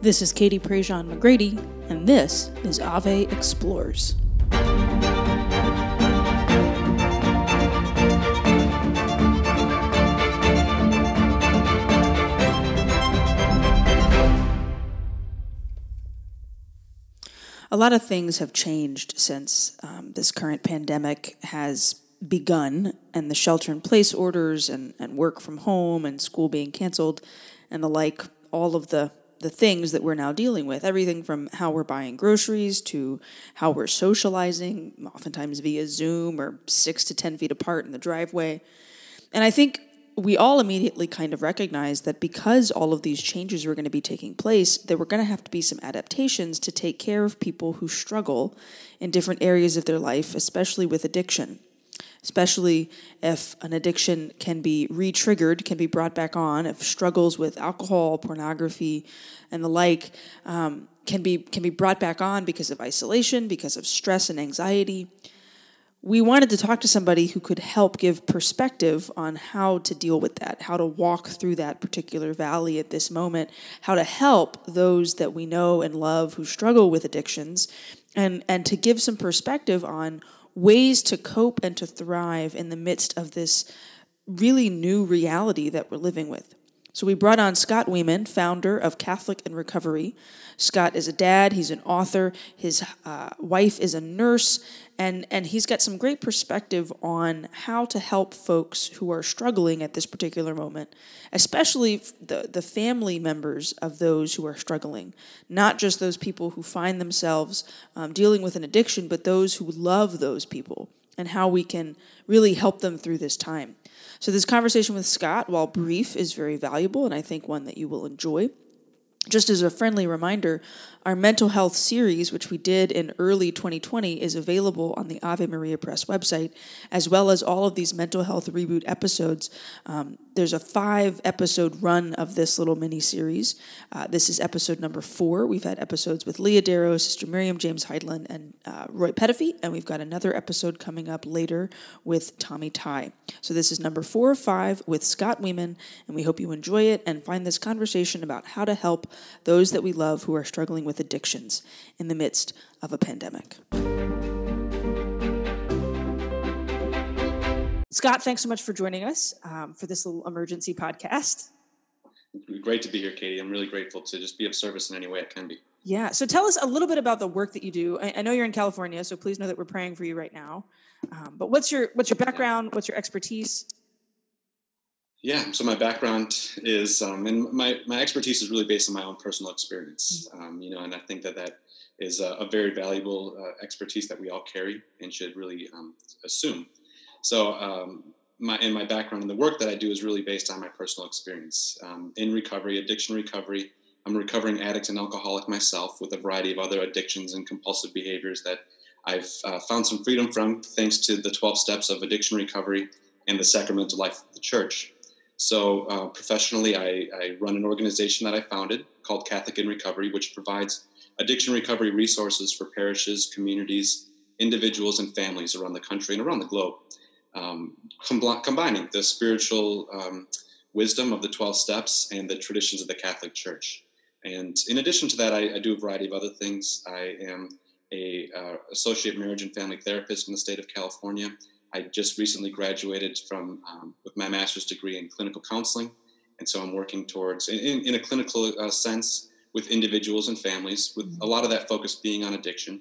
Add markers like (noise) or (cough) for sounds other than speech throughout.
This is Katie Prejean McGrady, and this is Ave Explores. A lot of things have changed since um, this current pandemic has begun and the shelter in place orders and, and work from home and school being canceled and the like, all of the, the things that we're now dealing with. Everything from how we're buying groceries to how we're socializing, oftentimes via Zoom or six to 10 feet apart in the driveway. And I think we all immediately kind of recognized that because all of these changes were going to be taking place, there were going to have to be some adaptations to take care of people who struggle in different areas of their life, especially with addiction. Especially if an addiction can be re triggered, can be brought back on, if struggles with alcohol, pornography, and the like um, can, be, can be brought back on because of isolation, because of stress and anxiety. We wanted to talk to somebody who could help give perspective on how to deal with that, how to walk through that particular valley at this moment, how to help those that we know and love who struggle with addictions, and, and to give some perspective on ways to cope and to thrive in the midst of this really new reality that we're living with. So we brought on Scott Weeman, founder of Catholic in Recovery. Scott is a dad, he's an author, his uh, wife is a nurse, and, and he's got some great perspective on how to help folks who are struggling at this particular moment, especially the, the family members of those who are struggling, not just those people who find themselves um, dealing with an addiction, but those who love those people and how we can really help them through this time. So, this conversation with Scott, while brief, is very valuable and I think one that you will enjoy. Just as a friendly reminder, our mental health series, which we did in early 2020, is available on the Ave Maria Press website, as well as all of these mental health reboot episodes. Um, there's a five episode run of this little mini series. Uh, this is episode number four. We've had episodes with Leah Darrow, Sister Miriam, James Heidland, and uh, Roy Petitfils, and we've got another episode coming up later with Tommy Tighe. So this is number four or five with Scott Weeman, and we hope you enjoy it and find this conversation about how to help those that we love who are struggling with addictions in the midst of a pandemic. Scott, thanks so much for joining us um, for this little emergency podcast. Great to be here, Katie. I'm really grateful to just be of service in any way I can be. Yeah. So tell us a little bit about the work that you do. I, I know you're in California, so please know that we're praying for you right now. Um, but what's your what's your background? What's your expertise? Yeah. So my background is, um, and my my expertise is really based on my own personal experience. Mm-hmm. Um, you know, and I think that that is a, a very valuable uh, expertise that we all carry and should really um, assume. So, um, my in my background and the work that I do is really based on my personal experience um, in recovery, addiction recovery. I'm a recovering addict and alcoholic myself, with a variety of other addictions and compulsive behaviors that I've uh, found some freedom from, thanks to the 12 steps of addiction recovery and the sacramental life of the church. So, uh, professionally, I, I run an organization that I founded called Catholic in Recovery, which provides addiction recovery resources for parishes, communities, individuals, and families around the country and around the globe um, com- combining the spiritual um, wisdom of the 12 steps and the traditions of the Catholic Church. And in addition to that, I, I do a variety of other things. I am a uh, associate marriage and family therapist in the state of California. I just recently graduated from um, with my master's degree in clinical counseling, and so I'm working towards, in, in a clinical uh, sense, with individuals and families, with a lot of that focus being on addiction.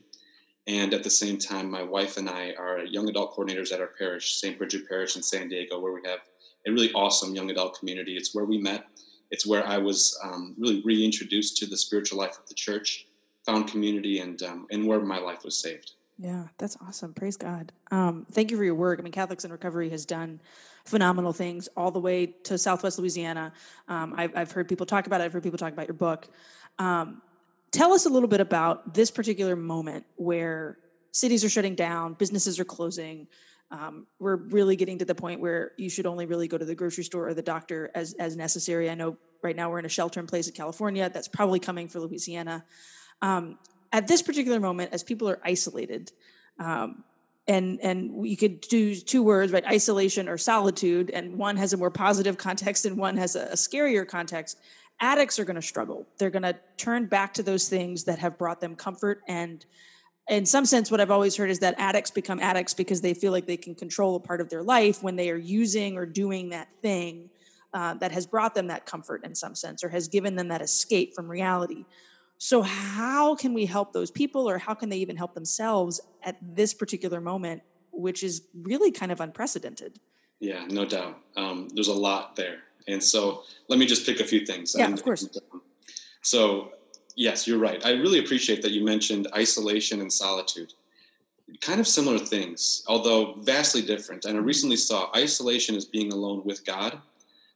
And at the same time, my wife and I are young adult coordinators at our parish, St. Bridget Parish in San Diego, where we have a really awesome young adult community. It's where we met. It's where I was um, really reintroduced to the spiritual life of the church, found community, and um, and where my life was saved. Yeah, that's awesome. Praise God. Um, thank you for your work. I mean, Catholics in Recovery has done phenomenal things all the way to Southwest Louisiana. Um, I've, I've, heard people talk about it. I've heard people talk about your book. Um, tell us a little bit about this particular moment where cities are shutting down, businesses are closing. Um, we're really getting to the point where you should only really go to the grocery store or the doctor as as necessary. I know right now we're in a shelter in place in California. That's probably coming for Louisiana. Um, at this particular moment, as people are isolated, um, and and you could do two words, right? Isolation or solitude, and one has a more positive context and one has a, a scarier context addicts are going to struggle. They're going to turn back to those things that have brought them comfort. And in some sense, what I've always heard is that addicts become addicts because they feel like they can control a part of their life when they are using or doing that thing uh, that has brought them that comfort in some sense or has given them that escape from reality. So, how can we help those people, or how can they even help themselves at this particular moment, which is really kind of unprecedented? Yeah, no doubt. Um, there's a lot there. And so let me just pick a few things. Yeah, and, of course. um, so, yes, you're right. I really appreciate that you mentioned isolation and solitude. Kind of similar things, although vastly different. And I recently saw isolation as being alone with God,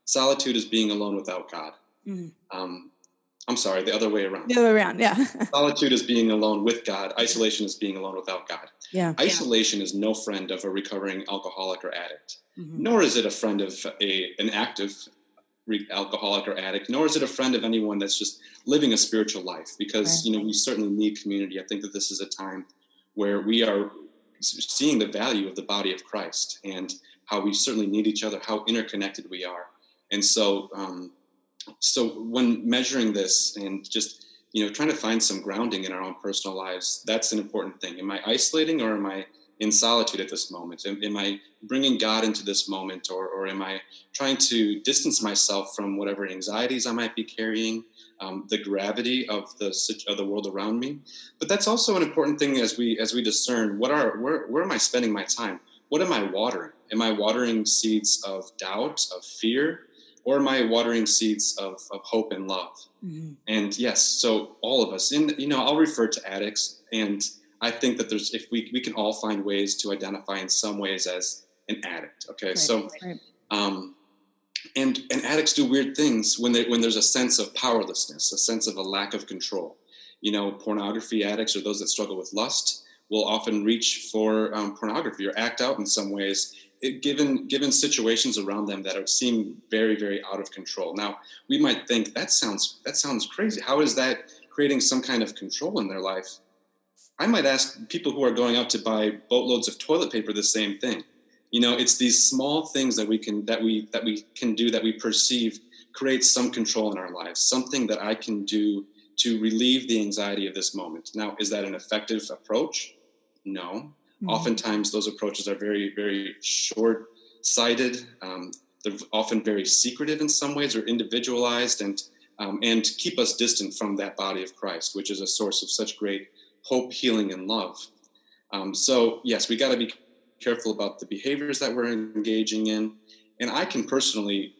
solitude is being alone without God. Mm-hmm. Um, I'm sorry, the other way around. The other way around, yeah. (laughs) solitude is being alone with God, isolation is being alone without God. Yeah. Isolation yeah. is no friend of a recovering alcoholic or addict, mm-hmm. nor is it a friend of a, an active alcoholic or addict, nor is it a friend of anyone that's just living a spiritual life because, right. you know, we certainly need community. I think that this is a time where we are seeing the value of the body of Christ and how we certainly need each other, how interconnected we are. And so, um, so when measuring this and just you know trying to find some grounding in our own personal lives, that's an important thing. Am I isolating or am I in solitude at this moment? Am, am I bringing God into this moment, or, or am I trying to distance myself from whatever anxieties I might be carrying, um, the gravity of the of the world around me? But that's also an important thing as we as we discern what are where where am I spending my time? What am I watering? Am I watering seeds of doubt, of fear, or am I watering seeds of, of hope and love? Mm-hmm. And yes, so all of us, and you know, I'll refer to addicts, and I think that there's if we we can all find ways to identify in some ways as an addict. Okay, right, so. Right. Um, and, and addicts do weird things when they, when there's a sense of powerlessness, a sense of a lack of control. You know, pornography addicts or those that struggle with lust will often reach for um, pornography or act out in some ways it, given given situations around them that seem very very out of control. Now we might think that sounds that sounds crazy. How is that creating some kind of control in their life? I might ask people who are going out to buy boatloads of toilet paper the same thing. You know, it's these small things that we can that we that we can do that we perceive creates some control in our lives. Something that I can do to relieve the anxiety of this moment. Now, is that an effective approach? No. Mm-hmm. Oftentimes, those approaches are very, very short sighted. Um, they're often very secretive in some ways or individualized and, um, and keep us distant from that body of Christ, which is a source of such great hope, healing, and love. Um, so, yes, we got to be careful about the behaviors that we're engaging in. And I can personally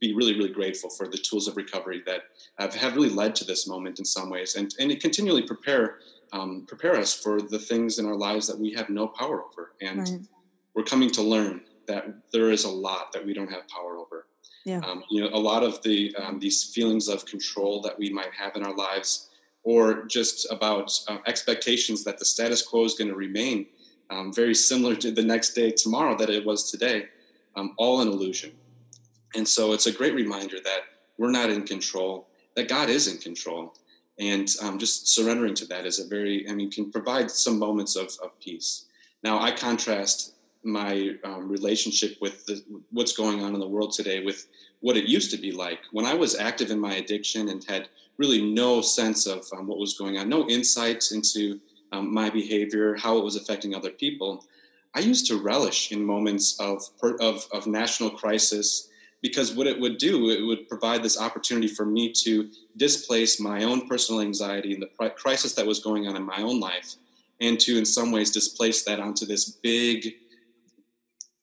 be really, really grateful for the tools of recovery that have, have really led to this moment in some ways and, and continually prepare um, prepare us for the things in our lives that we have no power over. And right. we're coming to learn that there is a lot that we don't have power over. Yeah. Um, you know, a lot of the um, these feelings of control that we might have in our lives, or just about uh, expectations that the status quo is going to remain um, very similar to the next day tomorrow that it was today, um, all an illusion. And so it's a great reminder that we're not in control, that God is in control, and um, just surrendering to that is a very i mean can provide some moments of, of peace. Now i contrast my um, relationship with the, what's going on in the world today with what it used to be like. When i was active in my addiction and had really no sense of um, what was going on no insights into um, my behavior how it was affecting other people i used to relish in moments of, of, of national crisis because what it would do, it would provide this opportunity for me to displace my own personal anxiety and the crisis that was going on in my own life, and to, in some ways, displace that onto this big,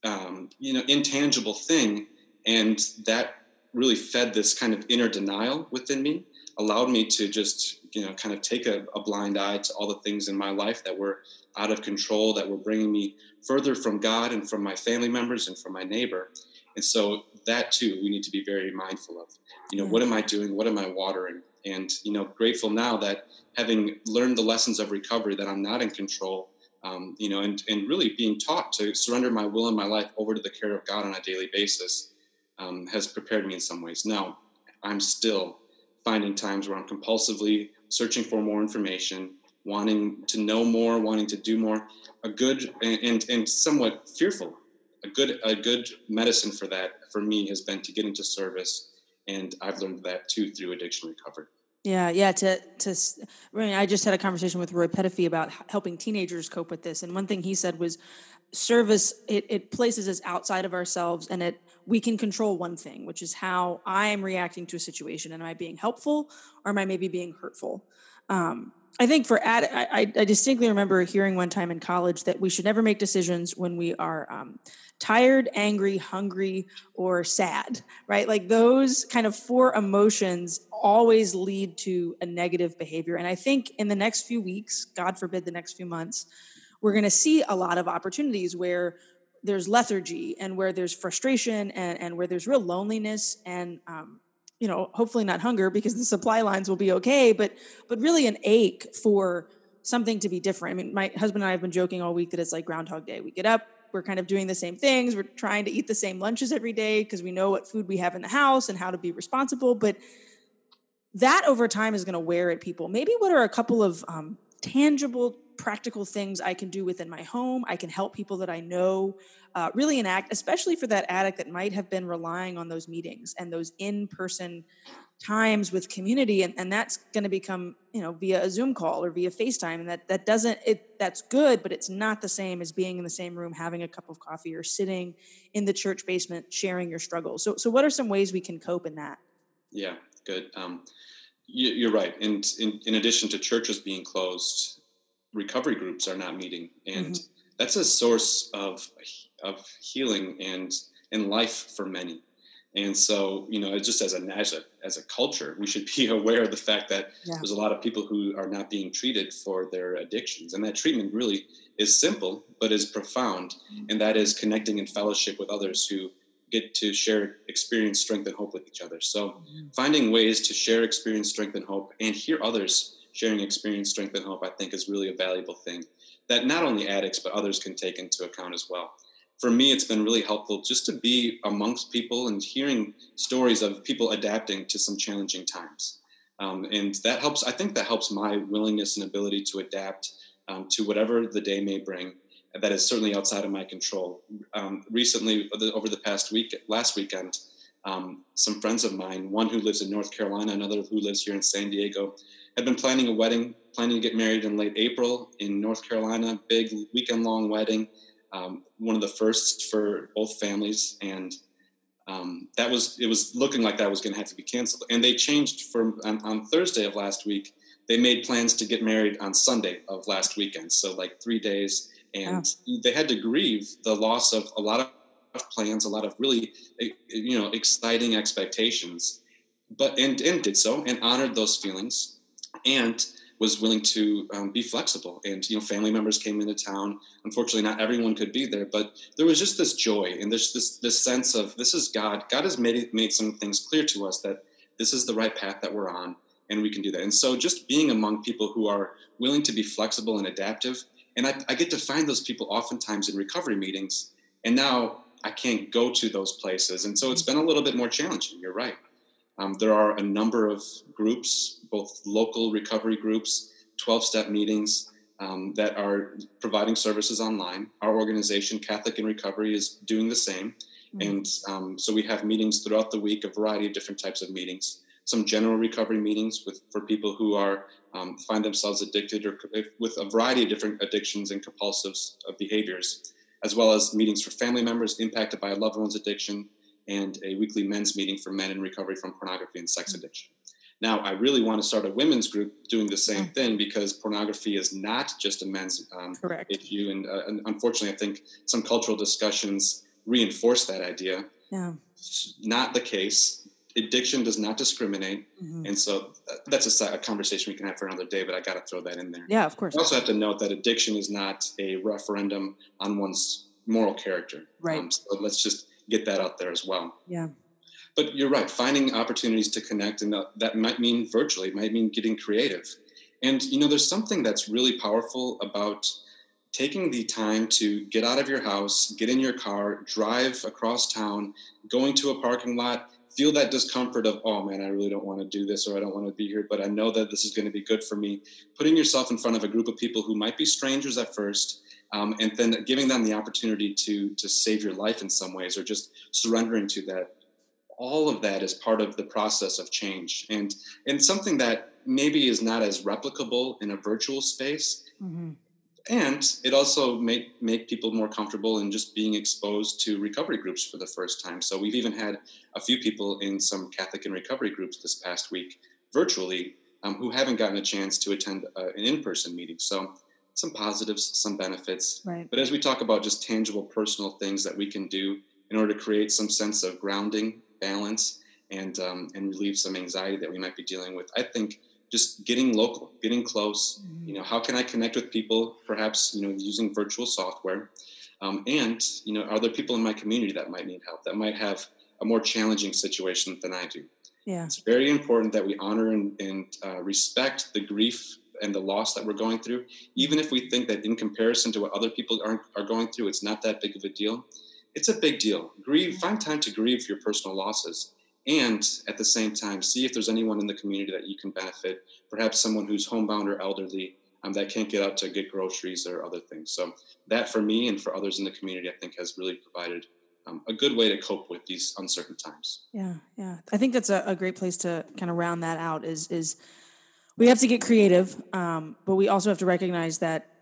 um, you know, intangible thing. And that really fed this kind of inner denial within me, allowed me to just, you know, kind of take a, a blind eye to all the things in my life that were out of control, that were bringing me further from God and from my family members and from my neighbor. And so that too, we need to be very mindful of. You know, what am I doing? What am I watering? And you know, grateful now that having learned the lessons of recovery, that I'm not in control. Um, you know, and and really being taught to surrender my will and my life over to the care of God on a daily basis um, has prepared me in some ways. Now, I'm still finding times where I'm compulsively searching for more information, wanting to know more, wanting to do more. A good and, and, and somewhat fearful a good a good medicine for that for me has been to get into service And I've learned that too through addiction recovery. Yeah, yeah. To to, I mean, I just had a conversation with Roy Petitfils about helping teenagers cope with this, and one thing he said was, service it, it places us outside of ourselves, and it we can control one thing, which is how I am reacting to a situation. And am I being helpful, or am I maybe being hurtful? Um, I think for ad, I, I, distinctly remember hearing one time in college that we should never make decisions when we are um, tired, angry, hungry, or sad, right? Like those kind of four emotions always lead to a negative behavior. And I think in the next few weeks, God forbid the next few months, we're going to see a lot of opportunities where there's lethargy and where there's frustration and, and where there's real loneliness and um, you know hopefully not hunger because the supply lines will be okay but but really an ache for something to be different. I mean my husband and i have been joking all week that it's like groundhog day. We get up we're kind of doing the same things we're trying to eat the same lunches every day because we know what food we have in the house and how to be responsible but that over time is going to wear at people. Maybe what are a couple of um, tangible practical things i can do within my home i can help people that i know uh, really enact especially for that addict that might have been relying on those meetings and those in-person times with community and, and that's going to become you know via a zoom call or via facetime and that that doesn't it that's good but it's not the same as being in the same room having a cup of coffee or sitting in the church basement sharing your struggles so so what are some ways we can cope in that yeah good um, you're right. And in, in addition to churches being closed, recovery groups are not meeting, and mm-hmm. that's a source of of healing and and life for many. And so, you know, just as a as a as a culture, we should be (laughs) aware of the fact that yeah. there's a lot of people who are not being treated for their addictions, and that treatment really is simple but is profound, mm-hmm. and that is connecting in fellowship with others who get to share experience, strength, and hope with each other. So, mm-hmm. finding ways to share experience, strength, and hope, and hear others sharing experience, strength, and hope, I think is really a valuable thing that not only addicts but others can take into account as well. For me, it's been really helpful just to be amongst people and hearing stories of people adapting to some challenging times. Um, and that helps, I think that helps my willingness and ability to adapt um, to whatever the day may bring that is certainly outside of my control. Um, recently, over the past week, last weekend, um, some friends of mine, one who lives in North Carolina, another who lives here in San Diego, had been planning a wedding, planning to get married in late April in North Carolina, big weekend long wedding, um, one of the first for both families. And um, that was, it was looking like that was going to have to be canceled. And they changed from on, on Thursday of last week, they made plans to get married on Sunday of last weekend. So, like three days and oh. they had to grieve the loss of a lot of plans, a lot of really eh, you know exciting expectations, but and and did so and honored those feelings, and was willing to um, be flexible. And you know, family members came into town. Unfortunately, not everyone could be there, but there was just this joy and there's this this sense of this is God. God has made made some things clear to us that this is the right path that we're on, and we can do that. And so, just being among people who are willing to be flexible and adaptive and I, I get to find those people oftentimes in recovery meetings. And now I can't go to those places. And so it's been a little bit more challenging. You're right. Um, there are a number of groups, both local recovery groups, 12 step meetings um, that are providing services online. Our organization, Catholic in Recovery, is doing the same. Mm-hmm. And um, so we have meetings throughout the week, a variety of different types of meetings. Some general recovery meetings with for people who are um, find themselves addicted or with a variety of different addictions and compulsive uh, behaviors, as well as meetings for family members impacted by a loved one's addiction, and a weekly men's meeting for men in recovery from pornography and sex mm. addiction. Now, I really want to start a women's group doing the same mm. thing because pornography is not just a men's um, issue. And, uh, and, unfortunately, I think some cultural discussions reinforce that idea. Yeah. Not the case addiction does not discriminate mm-hmm. and so uh, that's a, a, conversation we can have for another day but i got to throw that in there yeah of course i also have to note that addiction is not a referendum on one's moral character right um, so let's just get that out there as well yeah but you're right finding opportunities to connect and that might mean virtually might mean getting creative and you know there's something that's really powerful about taking the time to get out of your house, get in your car, drive across town, going to a parking lot, feel that discomfort of, oh man, I really don't want to do this or I don't want to be here, but I know that this is going to be good for me. Putting yourself in front of a group of people who might be strangers at first, um, and then giving them the opportunity to to save your life in some ways, or just surrendering to that all of that is part of the process of change. And and something that maybe is not as replicable in a virtual space. Mm-hmm. and it also make make people more comfortable in just being exposed to recovery groups for the first time. So we've even had a few people in some catholic and recovery groups this past week virtually um, who haven't gotten a chance to attend uh, an in-person meeting. So some positives some benefits. Right. but as we talk about just tangible personal things that we can do in order to create some sense of grounding balance and um, and relieve some anxiety that we might be dealing with. I think just getting local, getting close. Mm-hmm. You know, how can I connect with people? Perhaps you know using virtual software, um, and you know, are there people in my community that might need help that might have a more challenging situation than I do? Yeah, it's very important that we honor and, and uh, respect the grief and the loss that we're going through, even if we think that in comparison to what other people are, are going through, it's not that big of a deal it's a big deal. Grieve, find time to grieve for your personal losses. And at the same time, see if there's anyone in the community that you can benefit, perhaps someone who's homebound or elderly um, that can't get out to get groceries or other things. So, that for me and for others in the community, I think has really provided um, a good way to cope with these uncertain times. Yeah, yeah. I think that's a, a great place to kind of round that out is, is we have to get creative, um, but we also have to recognize that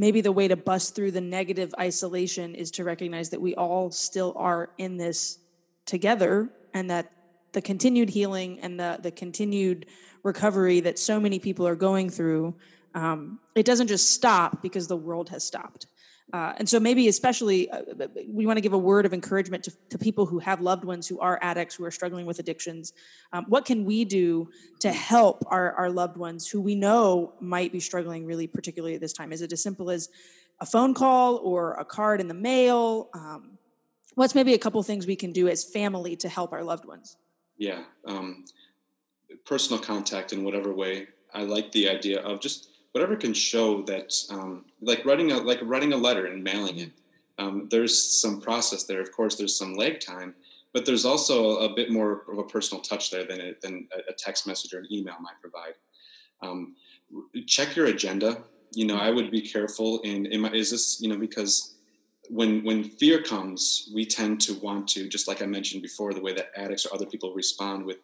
maybe the way to bust through the negative isolation is to recognize that we all still are in this together and that the continued healing and the the continued recovery that so many people are going through um, it doesn't just stop because the world has stopped uh, and so maybe especially uh, we want to give a word of encouragement to, to, people who have loved ones who are addicts who are struggling with addictions. Um, what can we do to help our, our loved ones who we know might be struggling really particularly at this time? Is it as simple as a phone call or a card in the mail? Um, what's maybe a couple things we can do as family to help our loved ones? Yeah um, personal contact in whatever way. I like the idea of just whatever can show that, um, like writing a like writing a letter and mailing it. Um, there's some process there. Of course, there's some lag time, but there's also a bit more of a personal touch there than, it, than a text message or an email might provide. Um, check your agenda. You know, I would be careful my, is this, you know, because when when fear comes, we tend to want to, just like I mentioned before, the way that addicts or other people respond with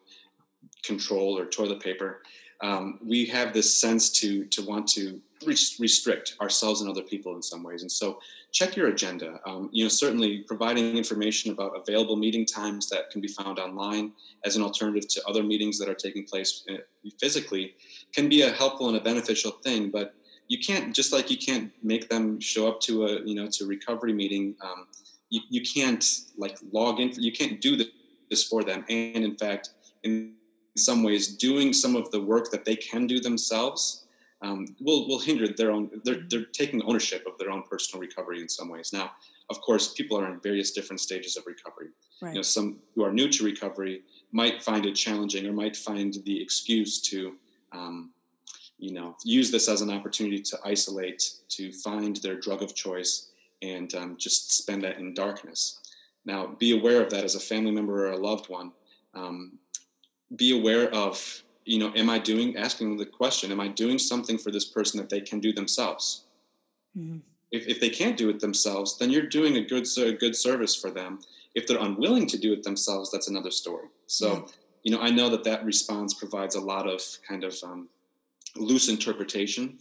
control or toilet paper um, we have this sense to to want to restrict ourselves and other people in some ways. And so, check your agenda. Um, you know, certainly providing information about available meeting times that can be found online as an alternative to other meetings that are taking place uh, physically can be a helpful and a beneficial thing. But you can't just like you can't make them show up to a you know to recovery meeting. Um, you, you can't like log in. You can't do this for them. And in fact, in some ways doing some of the work that they can do themselves um, will will hinder their own. They're they're taking ownership of their own personal recovery in some ways. Now, of course, people are in various different stages of recovery. Right. You know, some who are new to recovery might find it challenging or might find the excuse to, um, you know, use this as an opportunity to isolate, to find their drug of choice, and um, just spend that in darkness. Now, be aware of that as a family member or a loved one. Um, be aware of you know am i doing asking the question am i doing something for this person that they can do themselves? Mm-hmm. if, if they can't do it themselves then you're doing a good a good service for them. If they're unwilling to do it themselves that's another story. So mm-hmm. you know i know that that response provides a lot of kind of um, loose interpretation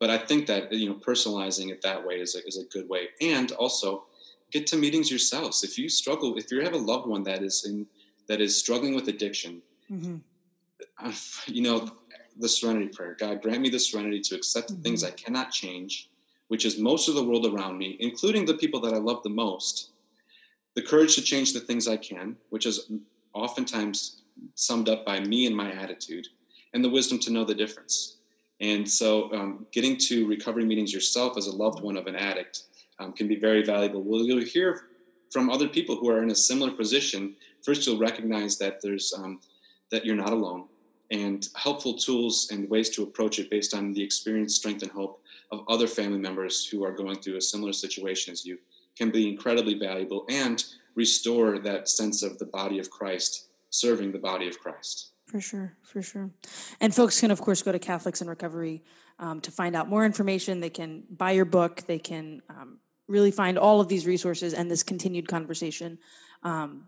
but i think that you know personalizing it that way is a, is a good way. And also get to meetings yourselves. If you struggle if you have a loved one that is in that is struggling with addiction Mm-hmm. (sighs) You know, the serenity prayer God, grant me the serenity to accept the mm-hmm. things I cannot change, which is most of the world around me, including the people that I love the most, the courage to change the things I can, which is oftentimes summed up by me and my attitude, and the wisdom to know the difference. And so, um, getting to recovery meetings yourself as a loved one of an addict um, can be very valuable. Well, you'll hear from other people who are in a similar position. First, you'll recognize that there's um, that you're not alone and helpful tools and ways to approach it based on the experience, strength, and hope of other family members who are going through a similar situation as you can be incredibly valuable and restore that sense of the body of Christ serving the body of Christ. For sure, for sure. And folks can, of course, go to Catholics in Recovery um, to find out more information. They can buy your book. They can um, really find all of these resources and this continued conversation. Um,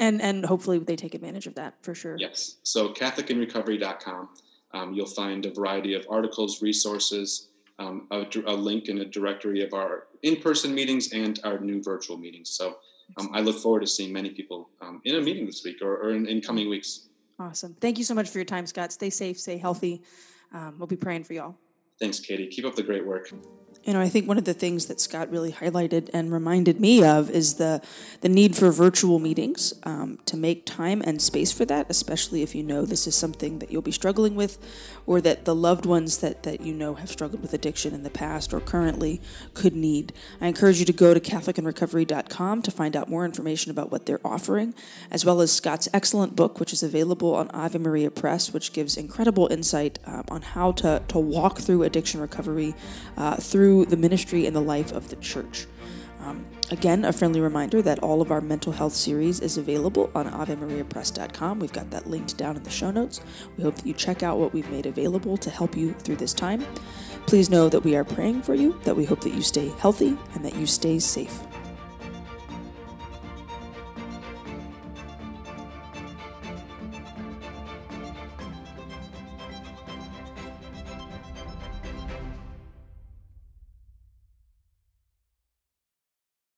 And and hopefully they take advantage of that for sure. Yes. So CatholicInRecovery.com, um, you'll find a variety of articles, resources, um, a, a, link and a directory of our in-person meetings and our new virtual meetings. So um, I look forward to seeing many people um, in a meeting this week or, or in, in, coming weeks. Awesome. Thank you so much for your time, Scott. Stay safe, stay healthy. Um, we'll be praying for y'all. Thanks, Katie. Keep up the great work you know, I think one of the things that Scott really highlighted and reminded me of is the the need for virtual meetings um, to make time and space for that, especially if you know this is something that you'll be struggling with, or that the loved ones that that you know have struggled with addiction in the past or currently could need. I encourage you to go to CatholicInRecovery.com to find out more information about what they're offering, as well as Scott's excellent book, which is available on Ave Maria Press, which gives incredible insight um, on how to to walk through addiction recovery uh, through through the ministry and the life of the church. Um, again, a friendly reminder that all of our mental health series is available on AveMariaPress.com. We've got that linked down in the show notes. We hope that you check out what we've made available to help you through this time. Please know that we are praying for you, that we hope that you stay healthy, and that you stay safe.